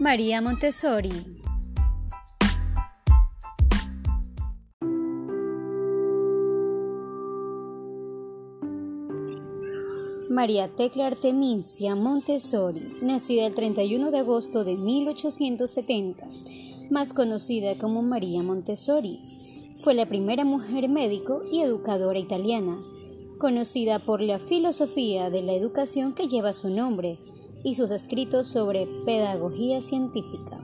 María Montessori. María Tecla Artemisia Montessori, nacida el 31 de agosto de 1870, más conocida como María Montessori, fue la primera mujer médico y educadora italiana, conocida por la filosofía de la educación que lleva su nombre y sus escritos sobre pedagogía científica.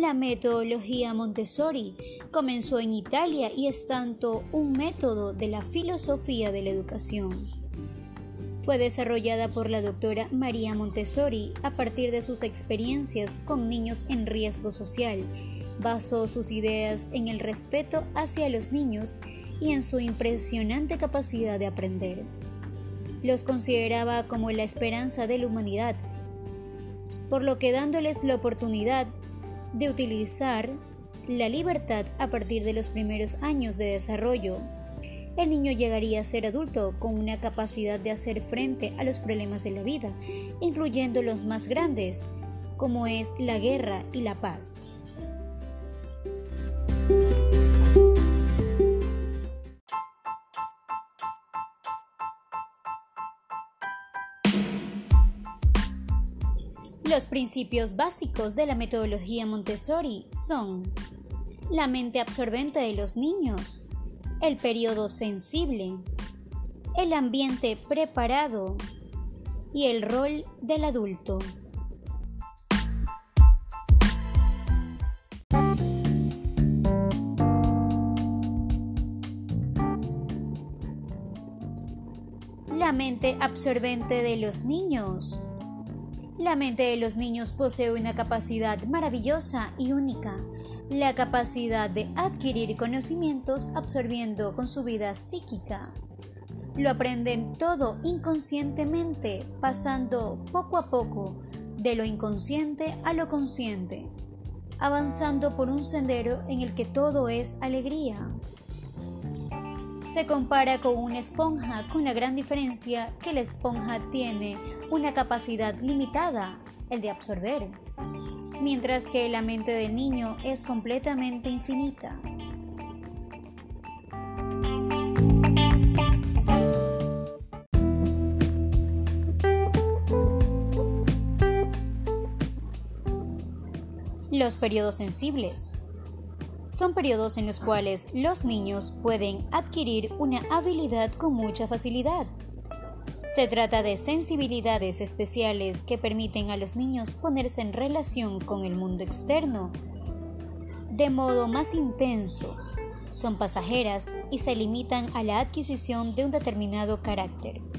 La metodología Montessori comenzó en Italia y es tanto un método de la filosofía de la educación. Fue desarrollada por la doctora María Montessori a partir de sus experiencias con niños en riesgo social. Basó sus ideas en el respeto hacia los niños y en su impresionante capacidad de aprender. Los consideraba como la esperanza de la humanidad, por lo que dándoles la oportunidad de utilizar la libertad a partir de los primeros años de desarrollo. El niño llegaría a ser adulto con una capacidad de hacer frente a los problemas de la vida, incluyendo los más grandes, como es la guerra y la paz. Los principios básicos de la metodología Montessori son la mente absorbente de los niños, el periodo sensible, el ambiente preparado y el rol del adulto. La mente absorbente de los niños la mente de los niños posee una capacidad maravillosa y única, la capacidad de adquirir conocimientos absorbiendo con su vida psíquica. Lo aprenden todo inconscientemente, pasando poco a poco de lo inconsciente a lo consciente, avanzando por un sendero en el que todo es alegría se compara con una esponja con la gran diferencia que la esponja tiene una capacidad limitada, el de absorber, mientras que la mente del niño es completamente infinita. Los periodos sensibles son periodos en los cuales los niños pueden adquirir una habilidad con mucha facilidad. Se trata de sensibilidades especiales que permiten a los niños ponerse en relación con el mundo externo de modo más intenso. Son pasajeras y se limitan a la adquisición de un determinado carácter.